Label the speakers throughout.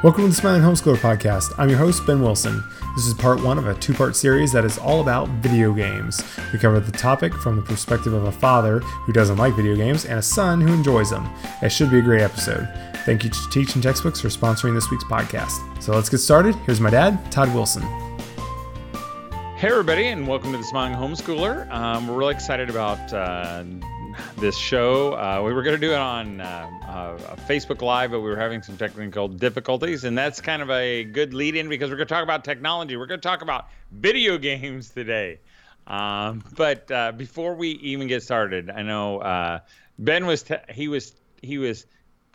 Speaker 1: Welcome to the Smiling Homeschooler Podcast. I'm your host, Ben Wilson. This is part one of a two part series that is all about video games. We cover the topic from the perspective of a father who doesn't like video games and a son who enjoys them. It should be a great episode. Thank you to Teaching Textbooks for sponsoring this week's podcast. So let's get started. Here's my dad, Todd Wilson.
Speaker 2: Hey, everybody, and welcome to the Smiling Homeschooler. Um, we're really excited about uh, this show. Uh, we were going to do it on uh, uh, Facebook Live, but we were having some technical difficulties, and that's kind of a good lead in because we're going to talk about technology. We're going to talk about video games today. Um, but uh, before we even get started, I know uh, Ben was te- he was he was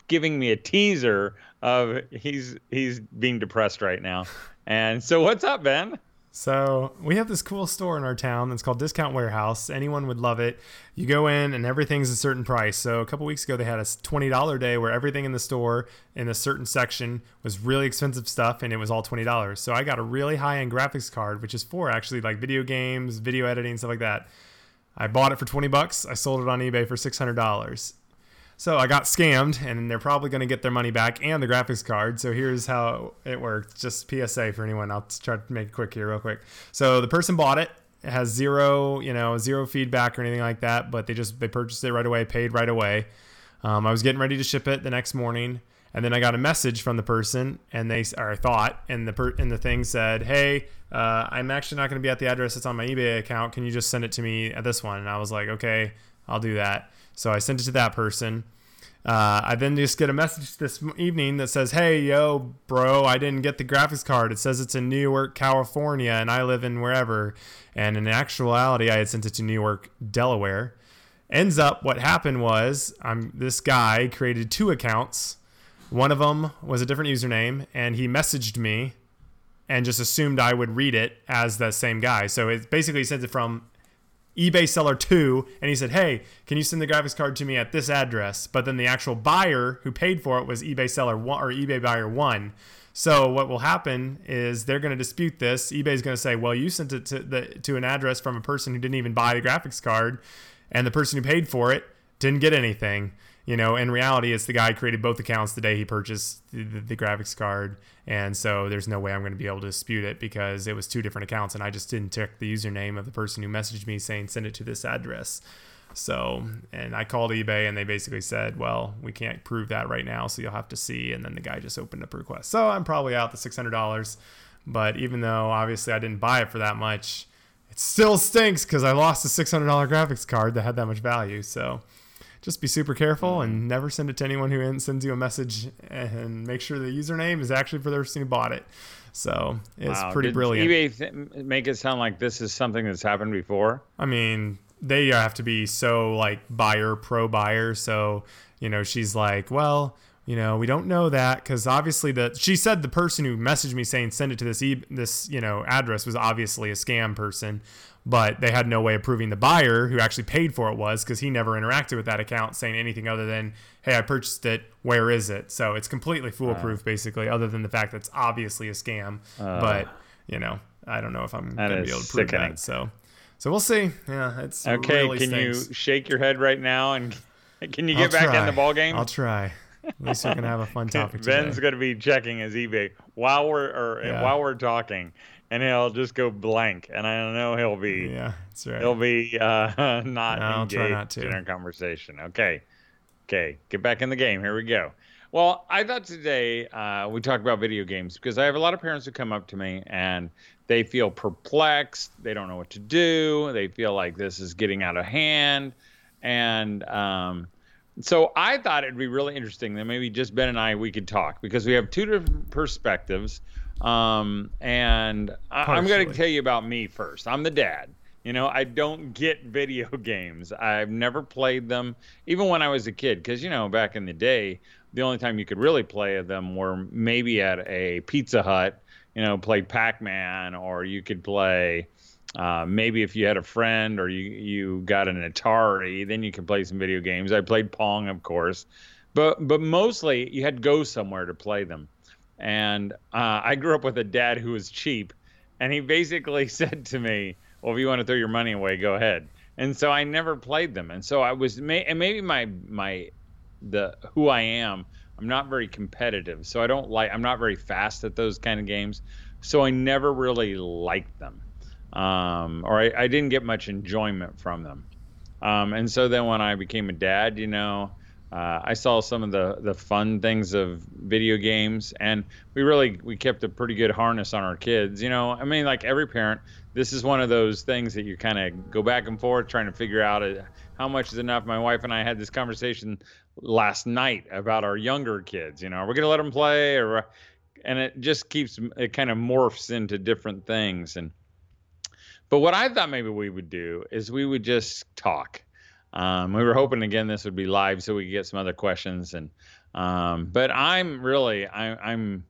Speaker 2: giving me a teaser of he's he's being depressed right now. And so, what's up, Ben?
Speaker 1: So we have this cool store in our town that's called Discount Warehouse. Anyone would love it. You go in and everything's a certain price. So a couple weeks ago they had a twenty dollar day where everything in the store in a certain section was really expensive stuff and it was all twenty dollars. So I got a really high end graphics card, which is for actually like video games, video editing, stuff like that. I bought it for twenty bucks. I sold it on eBay for six hundred dollars. So I got scammed, and they're probably going to get their money back and the graphics card. So here's how it worked. Just PSA for anyone. I'll try to make it quick here, real quick. So the person bought it. It has zero, you know, zero feedback or anything like that. But they just they purchased it right away, paid right away. Um, I was getting ready to ship it the next morning, and then I got a message from the person, and they or I thought, and the per, and the thing said, "Hey, uh, I'm actually not going to be at the address that's on my eBay account. Can you just send it to me at this one?" And I was like, "Okay, I'll do that." So I sent it to that person. Uh, I then just get a message this evening that says, "Hey, yo, bro, I didn't get the graphics card. It says it's in Newark, California, and I live in wherever." And in actuality, I had sent it to Newark, Delaware. Ends up, what happened was, I'm this guy created two accounts. One of them was a different username, and he messaged me and just assumed I would read it as the same guy. So it basically sends it from eBay seller two, and he said, "Hey, can you send the graphics card to me at this address?" But then the actual buyer who paid for it was eBay seller one or eBay buyer one. So what will happen is they're going to dispute this. eBay is going to say, "Well, you sent it to the to an address from a person who didn't even buy the graphics card, and the person who paid for it didn't get anything." You know, in reality, it's the guy created both accounts the day he purchased the, the, the, graphics card. And so there's no way I'm going to be able to dispute it because it was two different accounts and I just didn't check the username of the person who messaged me saying send it to this address. So, and I called eBay and they basically said, well, we can't prove that right now. So you'll have to see. And then the guy just opened up a request. So I'm probably out the $600. But even though obviously I didn't buy it for that much, it still stinks because I lost a $600 graphics card that had that much value. So, just be super careful and mm-hmm. never send it to anyone who sends you a message and make sure the username is actually for the person who bought it. So it's wow. pretty
Speaker 2: Did
Speaker 1: brilliant.
Speaker 2: eBay th- make it sound like this is something that's happened before?
Speaker 1: I mean, they have to be so like buyer pro buyer. So you know, she's like, well, you know, we don't know that because obviously the she said the person who messaged me saying send it to this e- this you know address was obviously a scam person but they had no way of proving the buyer who actually paid for it was because he never interacted with that account saying anything other than hey i purchased it. Where is it? So it's completely foolproof uh, basically other than the fact that it's obviously a scam uh, but you know i don't know if i'm gonna be able to prove sickening. that so so we'll see. Yeah it's
Speaker 2: okay
Speaker 1: really
Speaker 2: can
Speaker 1: stinks.
Speaker 2: you shake your head right now and can you get I'll back try. in the ball game
Speaker 1: i'll try at least we're gonna have a fun topic.
Speaker 2: Ben's
Speaker 1: today.
Speaker 2: gonna be checking his eBay while we're or yeah. while we're talking, and he'll just go blank, and I know he'll be
Speaker 1: yeah, that's right.
Speaker 2: He'll be uh, not I'll engaged not in our conversation. Okay, okay, get back in the game. Here we go. Well, I thought today uh, we talk about video games because I have a lot of parents who come up to me and they feel perplexed. They don't know what to do. They feel like this is getting out of hand, and um, so I thought it'd be really interesting that maybe just Ben and I we could talk because we have two different perspectives um, and I, am going to tell you about me first. I'm the dad. You know, I don't get video games. I've never played them, even when I was a kid, because, you know, back in the day, the only time you could really play them were maybe at a Pizza Hut, you know, play Pac Man, or you could play. Uh, maybe if you had a friend or you, you got an Atari, then you could play some video games. I played Pong, of course, but but mostly you had to go somewhere to play them. And uh, I grew up with a dad who was cheap, and he basically said to me, "Well, if you want to throw your money away, go ahead." And so I never played them, and so I was, and maybe my my the who I am I'm not very competitive, so I don't like. I'm not very fast at those kind of games, so I never really liked them, um, or I, I, didn't get much enjoyment from them. Um, and so then when I became a dad, you know, uh, I saw some of the the fun things of video games, and we really we kept a pretty good harness on our kids. You know, I mean, like every parent, this is one of those things that you kind of go back and forth trying to figure out uh, how much is enough. My wife and I had this conversation last night about our younger kids. You know, are we going to let them play or? And it just keeps it kind of morphs into different things. And but what I thought maybe we would do is we would just talk. Um, we were hoping again this would be live so we could get some other questions. And um, but I'm really I, I'm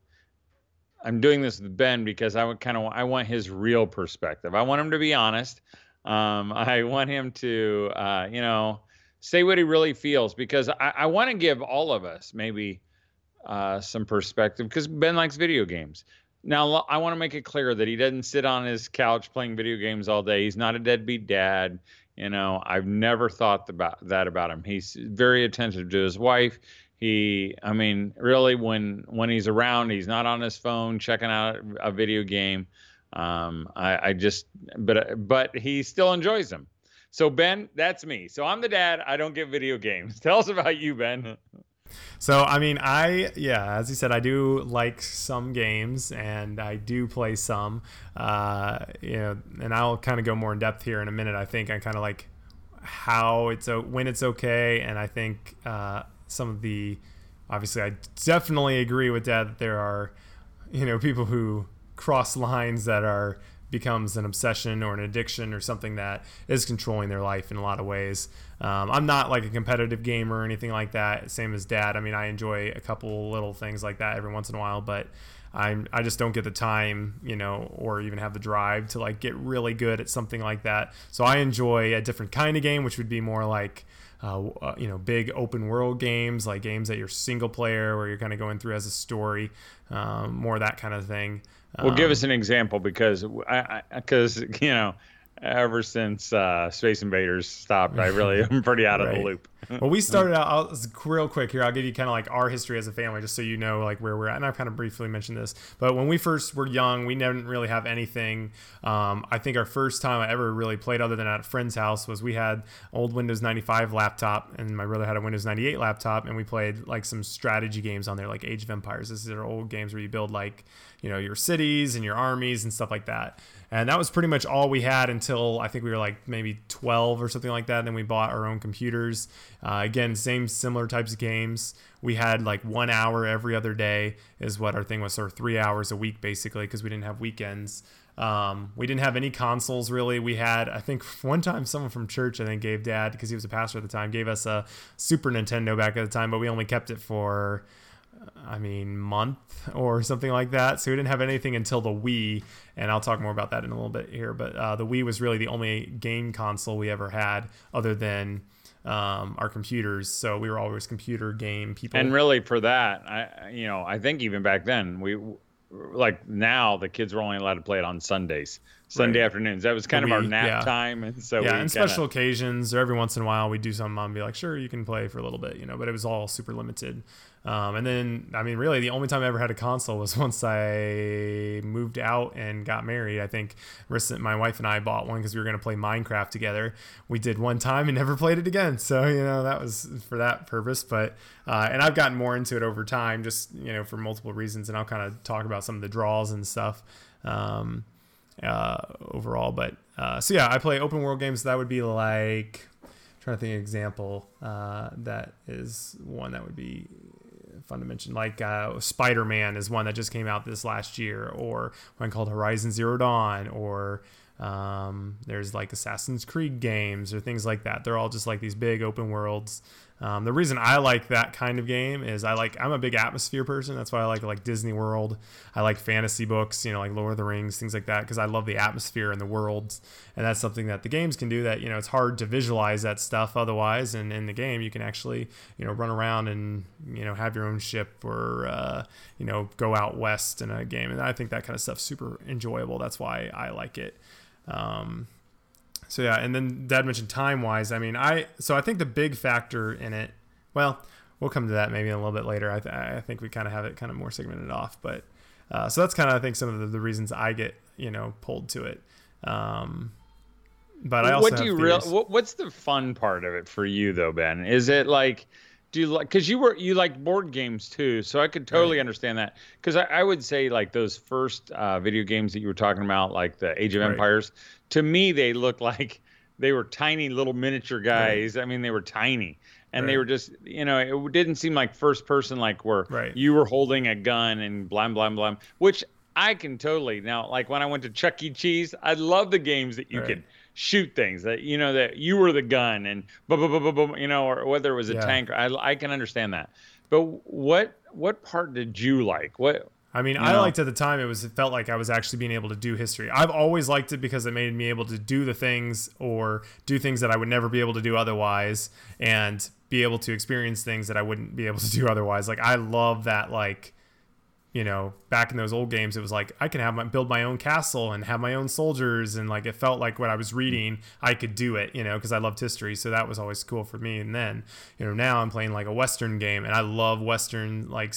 Speaker 2: I'm doing this with Ben because I would kind of I want his real perspective. I want him to be honest. Um, I want him to uh, you know say what he really feels because I, I want to give all of us maybe uh, some perspective because Ben likes video games. Now, I want to make it clear that he doesn't sit on his couch playing video games all day. He's not a deadbeat dad. You know, I've never thought about that about him. He's very attentive to his wife. He, I mean, really, when when he's around, he's not on his phone checking out a video game. Um, I, I just, but but he still enjoys them. So Ben, that's me. So I'm the dad. I don't get video games. Tell us about you, Ben.
Speaker 1: So I mean, I yeah, as you said, I do like some games, and I do play some. Uh, you know, and I'll kind of go more in depth here in a minute. I think I kind of like how it's when it's okay, and I think uh, some of the obviously I definitely agree with Dad that there are you know people who cross lines that are becomes an obsession or an addiction or something that is controlling their life in a lot of ways. Um, I'm not like a competitive gamer or anything like that. Same as dad. I mean, I enjoy a couple little things like that every once in a while, but I'm I just don't get the time, you know, or even have the drive to like get really good at something like that. So I enjoy a different kind of game, which would be more like. Uh, uh, you know, big open world games like games that you're single player where you're kind of going through as a story, um, more that kind of thing.
Speaker 2: Well, um, give us an example because I, because you know, ever since uh, Space Invaders stopped, I really am pretty out of right. the loop.
Speaker 1: well, we started out I'll, real quick here. I'll give you kind of like our history as a family, just so you know like where we're at. And I've kind of briefly mentioned this, but when we first were young, we didn't really have anything. Um, I think our first time I ever really played, other than at a friend's house, was we had old Windows 95 laptop, and my brother had a Windows 98 laptop, and we played like some strategy games on there, like Age of Empires. These are old games where you build like you know your cities and your armies and stuff like that. And that was pretty much all we had until I think we were like maybe 12 or something like that. And then we bought our own computers. Uh, again, same similar types of games. We had like one hour every other day, is what our thing was, or three hours a week basically, because we didn't have weekends. Um, we didn't have any consoles really. We had, I think, one time someone from church, I think, gave dad because he was a pastor at the time, gave us a Super Nintendo back at the time, but we only kept it for I mean, month or something like that. So we didn't have anything until the Wii, and I'll talk more about that in a little bit here. But uh, the Wii was really the only game console we ever had, other than um, our computers. So we were always computer game people.
Speaker 2: And really, for that, I you know, I think even back then we like now the kids were only allowed to play it on Sundays, Sunday right. afternoons. That was kind of our nap yeah. time, and so
Speaker 1: yeah, and special occasions or every once in a while we do something. Mom be like, sure, you can play for a little bit, you know, but it was all super limited. Um, and then, I mean, really, the only time I ever had a console was once I moved out and got married. I think my wife and I bought one because we were going to play Minecraft together. We did one time and never played it again. So, you know, that was for that purpose. But, uh, and I've gotten more into it over time, just, you know, for multiple reasons. And I'll kind of talk about some of the draws and stuff um, uh, overall. But, uh, so yeah, I play open world games. That would be like, trying to think of an example uh, that is one that would be fun to mention. Like uh, Spider Man is one that just came out this last year, or one called Horizon Zero Dawn, or um, there's like Assassin's Creed games or things like that. They're all just like these big open worlds um, the reason I like that kind of game is I like I'm a big atmosphere person. That's why I like like Disney World. I like fantasy books, you know, like Lord of the Rings, things like that, because I love the atmosphere and the worlds. And that's something that the games can do. That you know, it's hard to visualize that stuff otherwise. And in the game, you can actually you know run around and you know have your own ship or uh, you know go out west in a game. And I think that kind of stuff's super enjoyable. That's why I like it. Um, so yeah, and then Dad mentioned time wise. I mean, I so I think the big factor in it, well, we'll come to that maybe a little bit later. I, th- I think we kind of have it kind of more segmented off, but uh, so that's kind of I think some of the, the, reasons I get you know pulled to it. Um, but I also
Speaker 2: what do you real what, what's the fun part of it for you though, Ben? Is it like do you like because you were you like board games too so i could totally right. understand that. Because I, I, would say like those first uh, video games that you were talking about like the age of right. empires to me they look like they were tiny little miniature guys. Right. i mean they were tiny. And they were just you know it didn't seem like first person like where you were holding a gun and blah blah blah which i can totally now like when i went to chuck e. Cheese i love the games that you could shoot things that you know that you were the gun and boom, boom, boom, boom, you know, or whether it was a yeah. tank. I I can understand that. But what what part did you like? What
Speaker 1: I mean, I know? liked at the time it was it felt like I was actually being able to do history. I've always liked it because it made me able to do the things or do things that I would never be able to do otherwise and be able to experience things that I wouldn't be able to do otherwise. Like I love that like you know, back in those old games, it was like I can have my build my own castle and have my own soldiers, and like it felt like what I was reading, I could do it, you know, because I loved history, so that was always cool for me. And then, you know, now I'm playing like a Western game, and I love Western like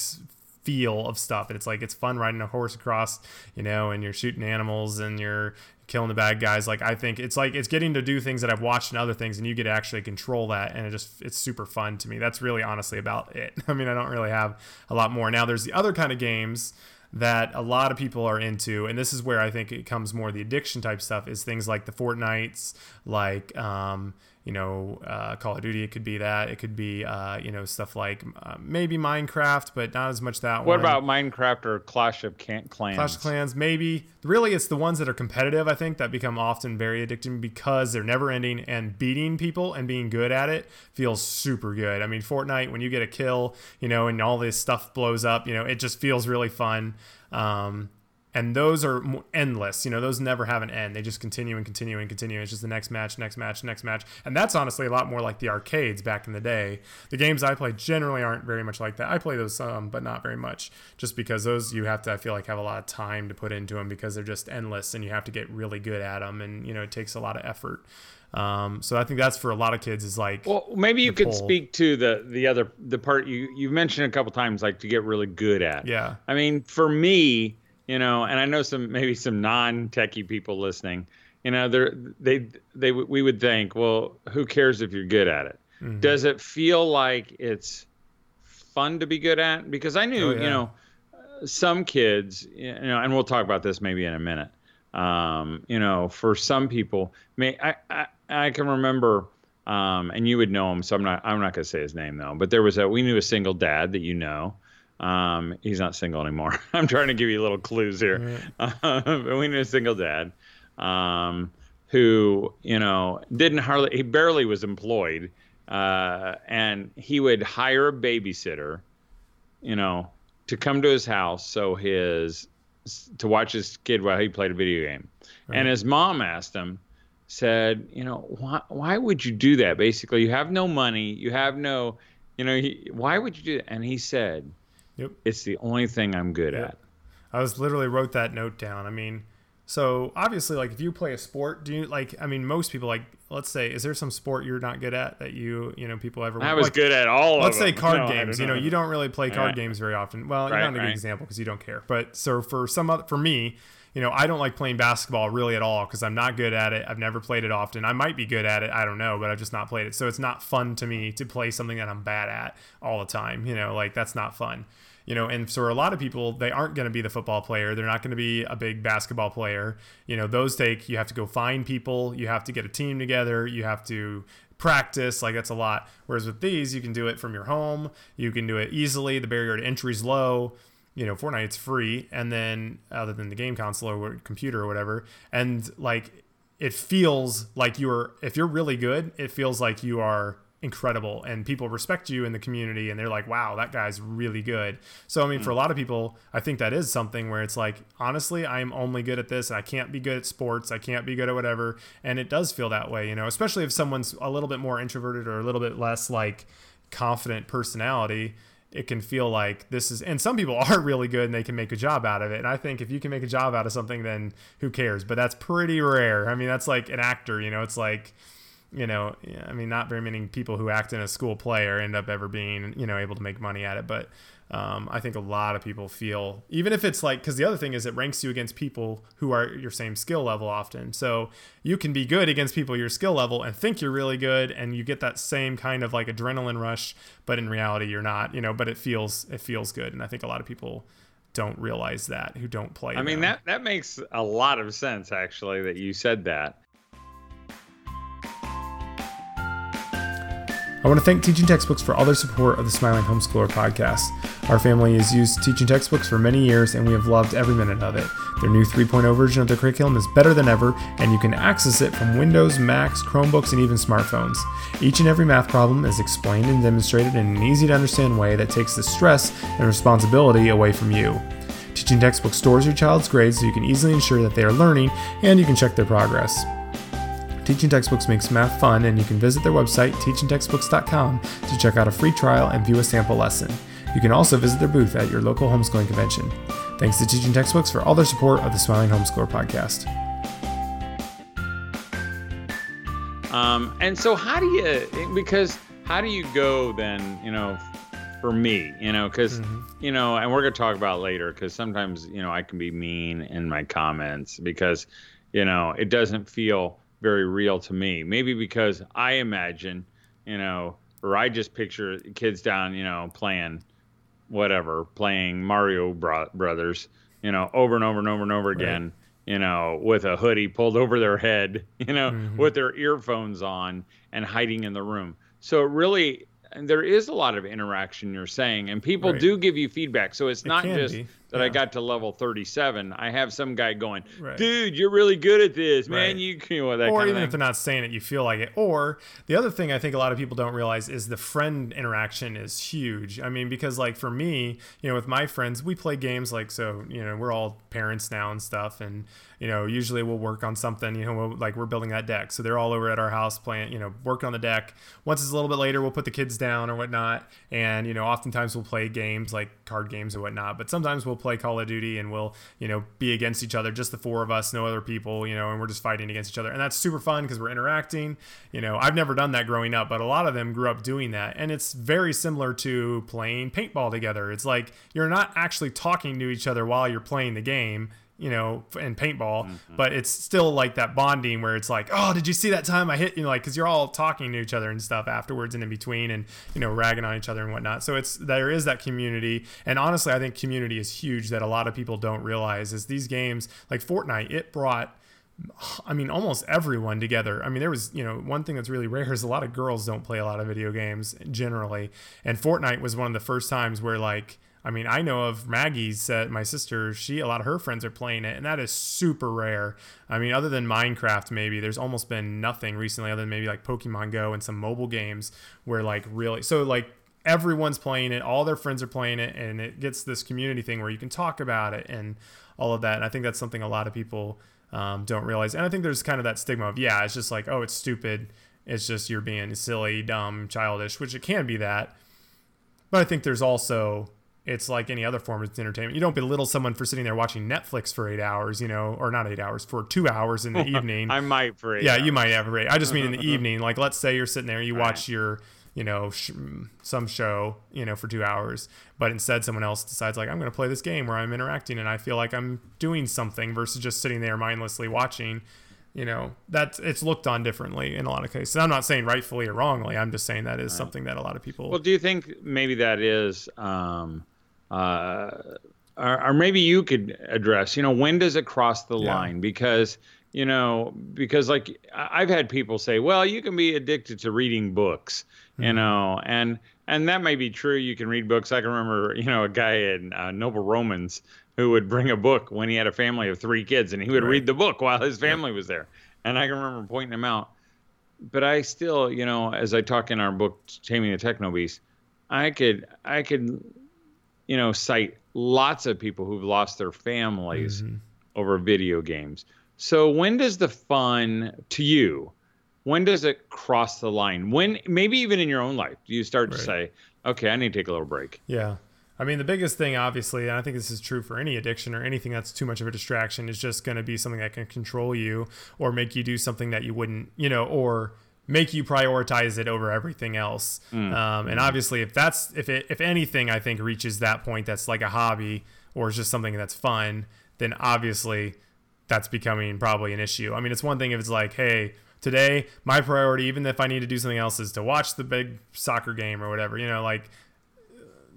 Speaker 1: feel of stuff. It's like it's fun riding a horse across, you know, and you're shooting animals and you're killing the bad guys. Like I think it's like it's getting to do things that I've watched in other things, and you get to actually control that, and it just it's super fun to me. That's really honestly about it. I mean, I don't really have a lot more. Now there's the other kind of games that a lot of people are into, and this is where I think it comes more the addiction type stuff is things like the Fortnites, like um, you know, uh, Call of Duty. It could be that. It could be, uh, you know, stuff like uh, maybe Minecraft, but not as much that
Speaker 2: what
Speaker 1: one.
Speaker 2: about Minecraft or Clash of Clans?
Speaker 1: Clash of Clans, maybe. Really, it's the ones that are competitive, I think, that become often very addicting because they're never ending and beating people and being good at it feels super good. I mean, Fortnite, when you get a kill, you know, and all this stuff blows up, you know, it just feels really fun. Um, and those are endless. You know, those never have an end. They just continue and continue and continue. It's just the next match, next match, next match, and that's honestly a lot more like the arcades back in the day. The games I play generally aren't very much like that. I play those some, but not very much, just because those you have to I feel like have a lot of time to put into them because they're just endless and you have to get really good at them, and you know it takes a lot of effort. Um, so I think that's for a lot of kids is like.
Speaker 2: Well, maybe you could pull. speak to the the other the part you you mentioned a couple times, like to get really good at.
Speaker 1: Yeah.
Speaker 2: I mean, for me you know, and I know some maybe some non-techie people listening, you know, they they they we would think, well, who cares if you're good at it? Mm-hmm. Does it feel like it's fun to be good at? Because I knew, oh, yeah. you know, some kids, you know, and we'll talk about this maybe in a minute. Um, you know, for some people, may I I, I can remember. Um, and you would know him, so I'm not. I'm not gonna say his name though. But there was a. We knew a single dad that you know, um, he's not single anymore. I'm trying to give you little clues here. Right. Uh, but we knew a single dad um, who, you know, didn't hardly, he barely was employed. Uh, and he would hire a babysitter, you know, to come to his house so his, to watch his kid while he played a video game. Right. And his mom asked him, said, you know, why, why would you do that? Basically, you have no money, you have no, you know, he, why would you do that? And he said,
Speaker 1: Yep.
Speaker 2: It's the only thing I'm good yep. at.
Speaker 1: I was literally wrote that note down. I mean, so obviously, like if you play a sport, do you like? I mean, most people like. Let's say, is there some sport you're not good at that you you know people ever?
Speaker 2: I was
Speaker 1: like,
Speaker 2: good at all.
Speaker 1: Let's say
Speaker 2: them.
Speaker 1: card
Speaker 2: no,
Speaker 1: games. You know, you don't really play card games very often. Well, right, you're not a good example because you don't care. But so for some other, for me, you know, I don't like playing basketball really at all because I'm not good at it. I've never played it often. I might be good at it. I don't know, but I've just not played it. So it's not fun to me to play something that I'm bad at all the time. You know, like that's not fun you know and for a lot of people they aren't going to be the football player they're not going to be a big basketball player. You know those take you have to go find people you have to get a team together you have to practice like that's a lot. Whereas with these you can do it from your home you can do it easily the barrier to entry is low you know Fortnite it's free and then other than the game console or computer or whatever and like it feels like you're if you're really good it feels like you are incredible and people respect you in the community and they're like wow that guy's really good. So i mean mm. for a lot of people i think that is something where it's like honestly i'm only good at this and i can't be good at sports i can't be good at whatever and it does feel that way you know especially if someone's a little bit more introverted or a little bit less like confident personality it can feel like this is and some people are really good and they can make a job out of it and i think if you can make a job out of something then who cares? But that's pretty rare. I mean that's like an actor you know it's like you know, I mean, not very many people who act in a school play or end up ever being, you know, able to make money at it. But um, I think a lot of people feel, even if it's like, because the other thing is it ranks you against people who are your same skill level often. So you can be good against people your skill level and think you're really good, and you get that same kind of like adrenaline rush, but in reality you're not, you know. But it feels it feels good, and I think a lot of people don't realize that who don't play.
Speaker 2: I mean that that makes a lot of sense actually that you said that.
Speaker 1: I want to thank Teaching Textbooks for all their support of the Smiling Homeschooler podcast. Our family has used Teaching Textbooks for many years and we have loved every minute of it. Their new 3.0 version of the curriculum is better than ever, and you can access it from Windows, Macs, Chromebooks, and even smartphones. Each and every math problem is explained and demonstrated in an easy to understand way that takes the stress and responsibility away from you. Teaching Textbooks stores your child's grades so you can easily ensure that they are learning and you can check their progress. Teaching Textbooks makes math fun, and you can visit their website, teachingtextbooks.com, to check out a free trial and view a sample lesson. You can also visit their booth at your local homeschooling convention. Thanks to Teaching Textbooks for all their support of the Smiling Homeschooler podcast.
Speaker 2: Um, and so, how do you, because how do you go then, you know, for me, you know, because, mm-hmm. you know, and we're going to talk about later, because sometimes, you know, I can be mean in my comments because, you know, it doesn't feel very real to me. Maybe because I imagine, you know, or I just picture kids down, you know, playing whatever, playing Mario Bro- Brothers, you know, over and over and over and over right. again, you know, with a hoodie pulled over their head, you know, mm-hmm. with their earphones on and hiding in the room. So it really and there is a lot of interaction you're saying and people right. do give you feedback so it's not just be. That yeah. i got to level 37 i have some guy going right. dude you're really good at this man right. you, you know that
Speaker 1: or even if they're not saying it you feel like it or the other thing i think a lot of people don't realize is the friend interaction is huge i mean because like for me you know with my friends we play games like so you know we're all parents now and stuff and you know, usually we'll work on something, you know, we'll, like we're building that deck. So they're all over at our house playing, you know, working on the deck. Once it's a little bit later, we'll put the kids down or whatnot. And, you know, oftentimes we'll play games like card games or whatnot. But sometimes we'll play Call of Duty and we'll, you know, be against each other, just the four of us, no other people, you know, and we're just fighting against each other. And that's super fun because we're interacting. You know, I've never done that growing up, but a lot of them grew up doing that. And it's very similar to playing paintball together. It's like you're not actually talking to each other while you're playing the game you know, and paintball, mm-hmm. but it's still like that bonding where it's like, oh, did you see that time I hit you? Know, like, because you're all talking to each other and stuff afterwards and in between, and you know, ragging on each other and whatnot. So it's there is that community, and honestly, I think community is huge that a lot of people don't realize. Is these games like Fortnite? It brought I mean, almost everyone together. I mean, there was, you know, one thing that's really rare is a lot of girls don't play a lot of video games generally. And Fortnite was one of the first times where, like, I mean, I know of Maggie's, uh, my sister, she, a lot of her friends are playing it, and that is super rare. I mean, other than Minecraft, maybe, there's almost been nothing recently other than maybe like Pokemon Go and some mobile games where, like, really, so like, everyone's playing it, all their friends are playing it, and it gets this community thing where you can talk about it and all of that. And I think that's something a lot of people um, don't realize. And I think there's kind of that stigma of, yeah, it's just like, oh, it's stupid. It's just you're being silly, dumb, childish, which it can be that. But I think there's also it's like any other form of entertainment. You don't belittle someone for sitting there watching Netflix for eight hours, you know, or not eight hours, for two hours in the evening.
Speaker 2: I might for eight.
Speaker 1: Yeah, hours. you might have eight. I just mean in the evening. Like, let's say you're sitting there, you All watch right. your, you know, sh- some show, you know, for two hours, but instead someone else decides like, I'm going to play this game where I'm interacting and I feel like I'm doing something versus just sitting there mindlessly watching. You know, that's it's looked on differently in a lot of cases. I'm not saying rightfully or wrongly. I'm just saying that is right. something that a lot of people.
Speaker 2: Well, do you think maybe that is? Um, uh, or, or, maybe you could address, you know, when does it cross the yeah. line? Because, you know, because like I've had people say, well, you can be addicted to reading books, mm-hmm. you know, and and that may be true. You can read books. I can remember, you know, a guy in uh, Noble Romans who would bring a book when he had a family of three kids, and he would right. read the book while his family was there. And I can remember pointing him out. But I still, you know, as I talk in our book, Taming the Techno Beast, I could I could you know, cite lots of people who've lost their families mm-hmm. over video games. So when does the fun to you? When does it cross the line? When maybe even in your own life, do you start right. to say, "Okay, I need to take a little break"?
Speaker 1: Yeah. I mean, the biggest thing, obviously, and I think this is true for any addiction or anything that's too much of a distraction, is just going to be something that can control you or make you do something that you wouldn't, you know, or make you prioritize it over everything else. Mm. Um, and obviously, if that's if it if anything, I think reaches that point that's like a hobby or it's just something that's fun, then obviously that's becoming probably an issue. I mean, it's one thing if it's like, hey, today my priority, even if I need to do something else, is to watch the big soccer game or whatever. You know, like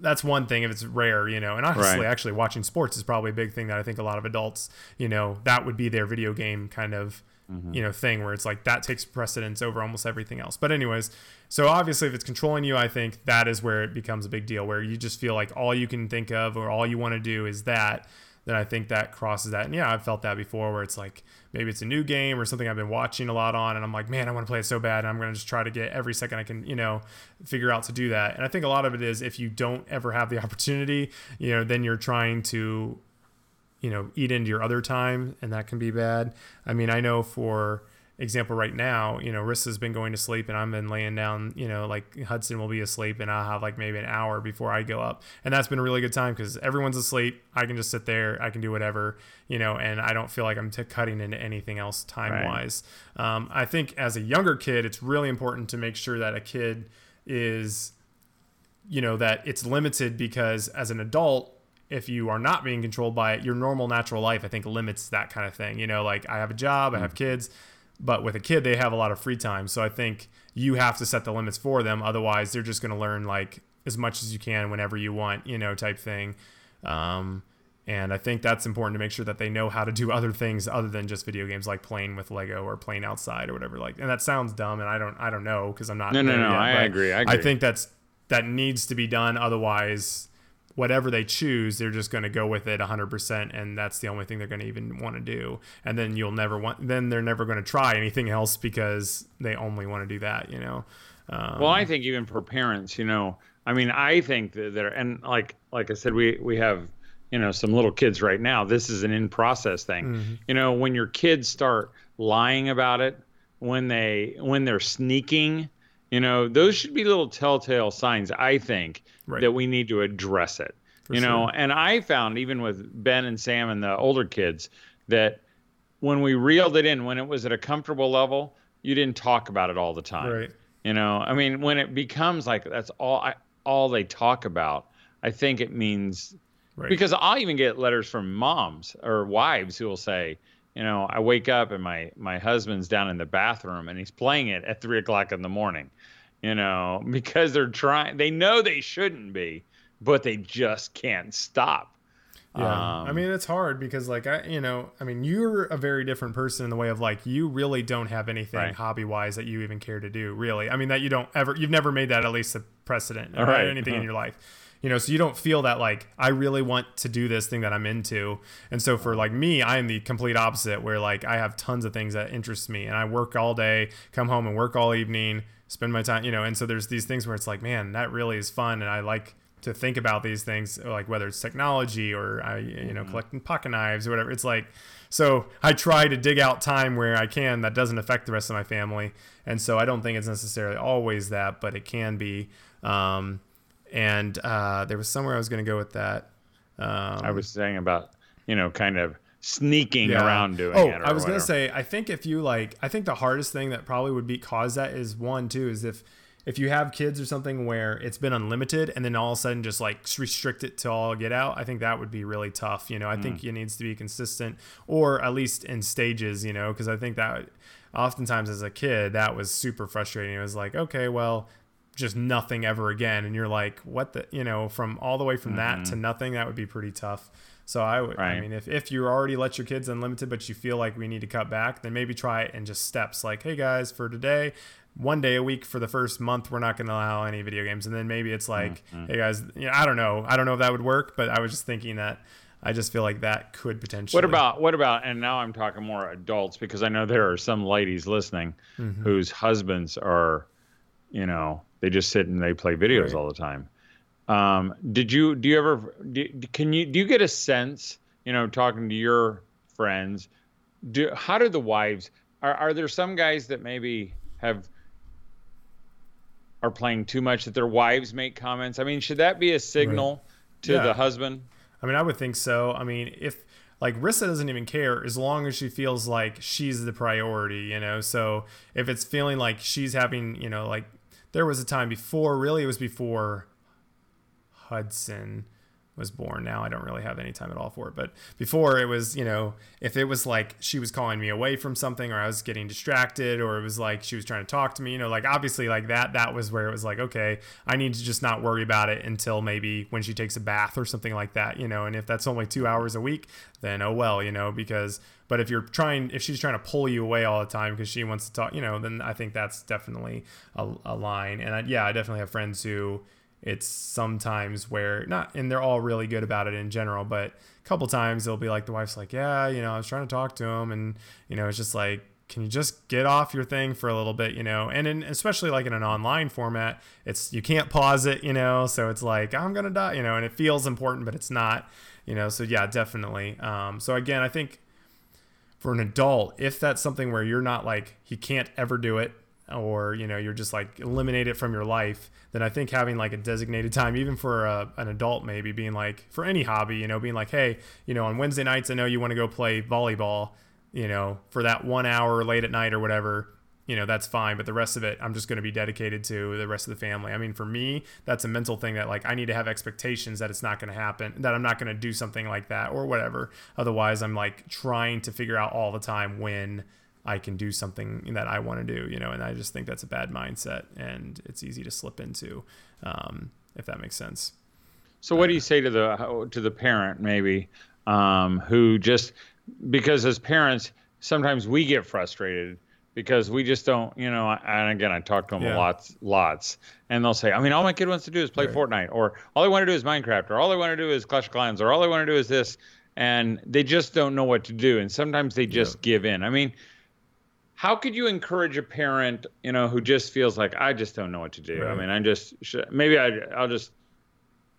Speaker 1: that's one thing if it's rare, you know. And honestly, right. actually watching sports is probably a big thing that I think a lot of adults, you know, that would be their video game kind of mm-hmm. you know thing where it's like that takes precedence over almost everything else. But anyways, so obviously if it's controlling you, I think that is where it becomes a big deal where you just feel like all you can think of or all you want to do is that then I think that crosses that. And yeah, I've felt that before where it's like maybe it's a new game or something I've been watching a lot on and I'm like, man, I want to play it so bad. And I'm going to just try to get every second I can, you know, figure out to do that. And I think a lot of it is if you don't ever have the opportunity, you know, then you're trying to you know eat into your other time and that can be bad. I mean i know for example right now you know rissa's been going to sleep and i've been laying down you know like hudson will be asleep and i'll have like maybe an hour before i go up. And that's been a really good time because everyone's asleep. I can just sit there. I can do whatever you know and i don't feel like i'm t- cutting into anything else time wise right. um, i think as a younger kid it's really important to make sure that a kid is you know that it's limited because as an adult if you are not being controlled by it, your normal natural life, I think, limits that kind of thing. You know, like I have a job, I have mm. kids, but with a kid, they have a lot of free time. So I think you have to set the limits for them. Otherwise, they're just going to learn like as much as you can whenever you want, you know, type thing. Um, and I think that's important to make sure that they know how to do other things other than just video games, like playing with Lego or playing outside or whatever. Like, and that sounds dumb, and I don't, I don't know because I'm not.
Speaker 2: No, no, no. Yet, I agree. I agree.
Speaker 1: I think that's that needs to be done. Otherwise, whatever they choose, they're just going to go with it 100%. And that's the only thing they're going to even want to do. And then you'll never want, then they're never going to try anything else because they only want to do that, you know?
Speaker 2: Um, well, I think even for parents, you know, I mean, I think that they're, and like, like I said, we, we have, you know, some little kids right now. This is an in process thing. Mm-hmm. You know, when your kids start lying about it, when they, when they're sneaking, you know, those should be little telltale signs, I think, right. that we need to address it. For you know, and I found even with Ben and Sam and the older kids that when we reeled it in, when it was at a comfortable level, you didn't talk about it all the time. Right. You know, I mean, when it becomes like that's all I, all they talk about, I think it means right. because I'll even get letters from moms or wives who will say, you know, I wake up and my my husband's down in the bathroom and he's playing it at three o'clock in the morning, you know, because they're trying. They know they shouldn't be, but they just can't stop.
Speaker 1: Yeah, um, I mean it's hard because like I, you know, I mean you're a very different person in the way of like you really don't have anything right. hobby wise that you even care to do. Really, I mean that you don't ever, you've never made that at least a precedent or right. anything in your life you know so you don't feel that like i really want to do this thing that i'm into. And so for like me i am the complete opposite where like i have tons of things that interest me and i work all day come home and work all evening spend my time you know and so there's these things where it's like man that really is fun and i like to think about these things like whether it's technology or i you know mm-hmm. collecting pocket knives or whatever. It's like so i try to dig out time where i can that doesn't affect the rest of my family. And so i don't think it's necessarily always that but it can be. Um, and uh, there was somewhere I was going to go with that. Um,
Speaker 2: I was saying about you know kind of sneaking yeah. around doing oh, it.
Speaker 1: I was going to say I think if you like I think the hardest thing that probably would be cause that is one too is if if you have kids or something where it's been unlimited and then all of a sudden just like restrict it to all get out, I think that would be really tough. You know, I mm. think it needs to be consistent or at least in stages, you know, because I think that oftentimes as a kid that was super frustrating. It was like, okay, well, just nothing ever again and you're like what the you know from all the way from mm-hmm. that to nothing that would be pretty tough so i would right. i mean if, if you already let your kids unlimited but you feel like we need to cut back then maybe try it in just steps like hey guys for today one day a week for the first month we're not going to allow any video games and then maybe it's like mm-hmm. hey guys you know, i don't know i don't know if that would work but i was just thinking that I just feel like that could potentially.
Speaker 2: What about what about? And now I'm talking more adults because I know there are some ladies listening mm-hmm. whose husbands are, you know, they just sit and they play videos right. all the time. Um, did you do you ever do, can you do you get a sense you know talking to your friends do how do the wives are are there some guys that maybe have are playing too much that their wives make comments i mean should that be a signal right. to yeah. the husband
Speaker 1: i mean i would think so i mean if like Rissa doesn't even care as long as she feels like she's the priority, you know. So if it's feeling like she's having, you know, like there was a time before, really, it was before Hudson was born. Now I don't really have any time at all for it. But before it was, you know, if it was like she was calling me away from something or I was getting distracted or it was like she was trying to talk to me, you know, like obviously like that, that was where it was like, okay, I need to just not worry about it until maybe when she takes a bath or something like that, you know, and if that's only two hours a week, then oh well, you know, because, but if you're trying, if she's trying to pull you away all the time because she wants to talk, you know, then I think that's definitely a, a line. And I, yeah, I definitely have friends who, it's sometimes where not and they're all really good about it in general but a couple times it'll be like the wife's like yeah you know i was trying to talk to him and you know it's just like can you just get off your thing for a little bit you know? And in, especially like in an online format it's you can't pause it you know? So it's like i'm gonna die you know and it feels important but it's not you know? So yeah definitely. Um, so again i think for an adult if that's something where you're not like he can't ever do it or you know you're just like eliminate it from your life then i think having like a designated time even for a, an adult maybe being like for any hobby you know being like hey you know on wednesday nights i know you want to go play volleyball you know for that one hour late at night or whatever you know that's fine but the rest of it i'm just going to be dedicated to the rest of the family. I mean for me that's a mental thing that like i need to have expectations that it's not going to happen that i'm not going to do something like that or whatever. Otherwise i'm like trying to figure out all the time when I can do something that I want to do, you know, and I just think that's a bad mindset and it's easy to slip into, um, if that makes sense.
Speaker 2: So, what do you say to the to the parent maybe um, who just because as parents sometimes we get frustrated because we just don't, you know. And again, I talk to them yeah. lots, lots, and they'll say, I mean, all my kid wants to do is play right. Fortnite, or all they want to do is Minecraft, or all they want to do is Clash of Clans, or all they want to do is this, and they just don't know what to do, and sometimes they just yeah. give in. I mean how could you encourage a parent, you know, who just feels like I just don't know what to do? Right. I mean, I just maybe I I'll just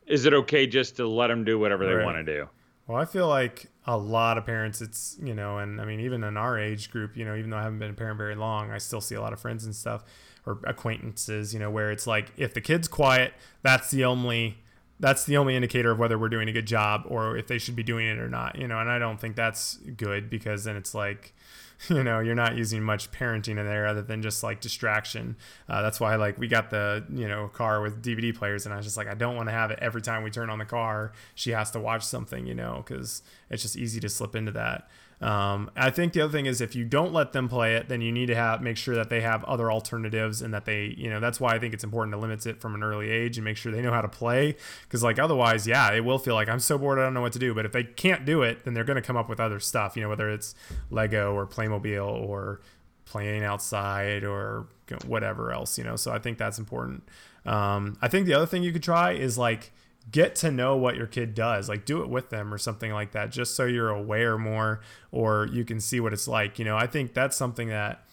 Speaker 2: is it okay just to let them do whatever they right. want to do?
Speaker 1: Well, I feel like a lot of parents, it's, you know, and I mean, even in our age group, you know, even though I haven't been a parent very long, I still see a lot of friends and stuff or acquaintances, you know, where it's like if the kid's quiet, that's the only that's the only indicator of whether we're doing a good job or if they should be doing it or not, you know, and I don't think that's good because then it's like you know you're not using much parenting in there other than just like distraction. Uh, that's why like we got the you know car with dvd players and i was just like i don't want to have it every time we turn on the car she has to watch something you know because it's just easy to slip into that um, I think the other thing is if you don't let them play it, then you need to have make sure that they have other alternatives and that they, you know, that's why I think it's important to limit it from an early age and make sure they know how to play. Because like otherwise, yeah, it will feel like I'm so bored I don't know what to do. But if they can't do it, then they're going to come up with other stuff. You know, whether it's Lego or Playmobil or playing outside or whatever else. You know, so I think that's important. Um, I think the other thing you could try is like get to know what your kid does like do it with them or something like that just so you're aware more or you can see what it's like you know? I think that's something that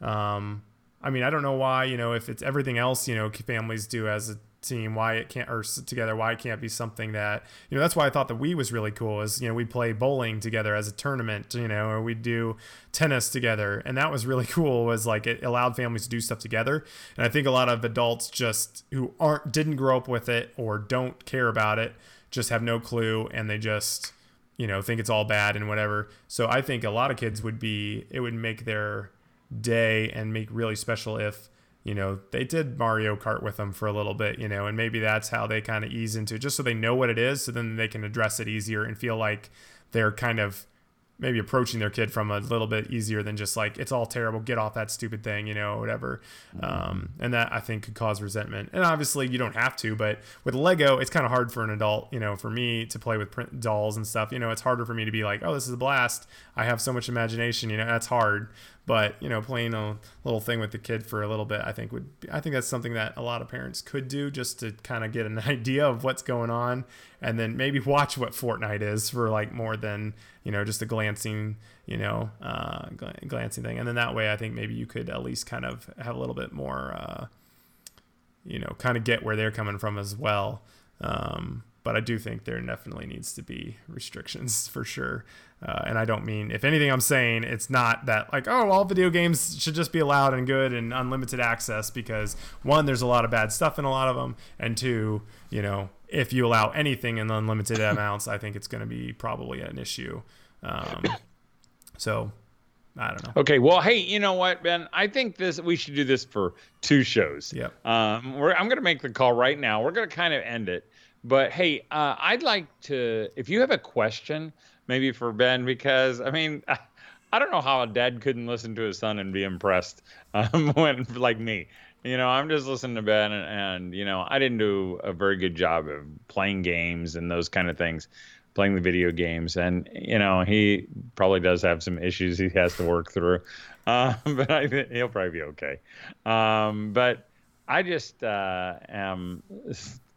Speaker 1: um i mean i don't know why you know if it's everything else you know families do as a team why it can't or together why it can't be something that you know that's why I thought the Wii was really cool is you know we play bowling together as a tournament you know or we do tennis together. And that was really cool was like it allowed families to do stuff together. And I think a lot of adults just who aren't didn't grow up with it or don't care about it just have no clue and they just you know think it's all bad and whatever. So I think a lot of kids would be it would make their day and make really special if you know, they did Mario Kart with them for a little bit, you know, and maybe that's how they kind of ease into it, just so they know what it is, so then they can address it easier and feel like they're kind of maybe approaching their kid from a little bit easier than just like it's all terrible get off that stupid thing you know whatever. Mm-hmm. um, and that i think could cause resentment. And obviously you don't have to but with lego it's kind of hard for an adult you know for me to play with print dolls and stuff you know it's harder for me to be like oh this is a blast. I have so much imagination you know that's hard but you know playing a little thing with the kid for a little bit i think would be, i think that's something that a lot of parents could do just to kind of get an idea of what's going on and then maybe watch what fortnite is for like more than you know just a glancing you know uh, glancing thing. And then that way i think maybe you could at least kind of have a little bit more uh, you know kind of get where they're coming from as well. Um, but I do think there definitely needs to be restrictions for sure. Uh, and I don't mean, if anything, I'm saying it's not that like, oh, all video games should just be allowed and good and unlimited access because one, there's a lot of bad stuff in a lot of them, and two, you know, if you allow anything in unlimited amounts, I think it's going to be probably an issue. Um, so I don't know.
Speaker 2: Okay, well, hey, you know what, Ben? I think this we should do this for two shows.
Speaker 1: Yeah.
Speaker 2: Um, I'm going to make the call right now. We're going to kind of end it, but hey, uh, I'd like to. If you have a question, maybe for Ben, because I mean, I don't know how a dad couldn't listen to his son and be impressed um, when, like me. You know, I'm just listening to Ben, and, and you know, I didn't do a very good job of playing games and those kind of things playing the video games, and you know he probably does have some issues he has to work through, uh, but I he'll probably be okay. Um, but I just uh, am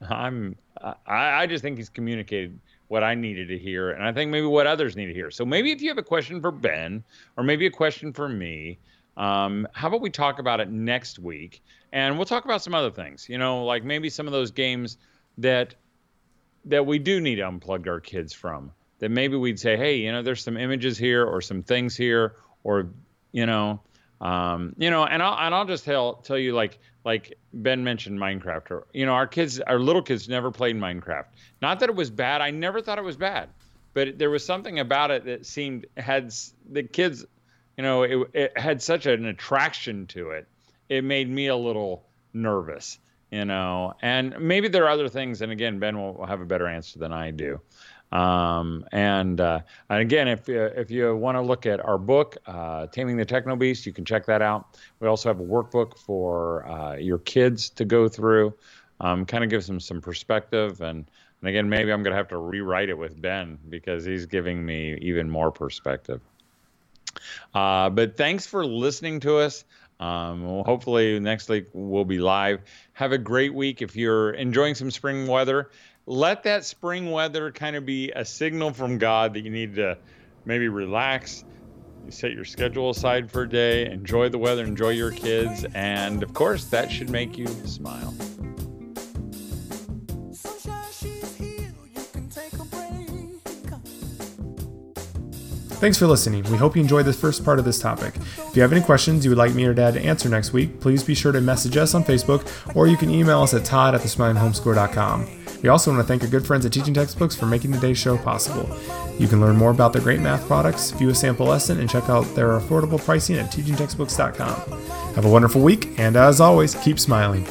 Speaker 2: I'm I, I just think he's communicated what I needed to hear, and I think maybe what others need to hear. So maybe if you have a question for Ben, or maybe a question for me. Um, how about we talk about it next week and we'll talk about some other things you know like maybe some of those games that that we do need to unplug our kids from. That maybe we'd say, hey, you know, there's some images here or some things here, or you know, um, you know, and I'll and I'll just tell tell you like like Ben mentioned Minecraft, or you know, our kids, our little kids never played Minecraft. Not that it was bad. I never thought it was bad, but there was something about it that seemed had the kids, you know, it, it had such an attraction to it. It made me a little nervous you know and maybe there are other things and again ben will have a better answer than i do um, and, uh, and again if, uh, if you want to look at our book uh, taming the techno beast you can check that out we also have a workbook for uh, your kids to go through um, kind of gives them some perspective and, and again maybe i'm going to have to rewrite it with ben because he's giving me even more perspective uh, but thanks for listening to us um, hopefully next week we'll be live. Have a great week. If you're enjoying some spring weather, let that spring weather kind of be a signal from God that you need to maybe relax. You set your schedule aside for a day, enjoy the weather, enjoy your kids, and of course, that should make you smile.
Speaker 1: Thanks for listening. We hope you enjoyed the first part of this topic. If you have any questions you would like me or Dad to answer next week, please be sure to message us on Facebook or you can email us at todd at. We also want to thank our good friends at Teaching Textbooks for making today's show possible. You can learn more about their great math products, view a sample lesson, and check out their affordable pricing at teachingtextbooks.com. Have a wonderful week, and as always, keep smiling.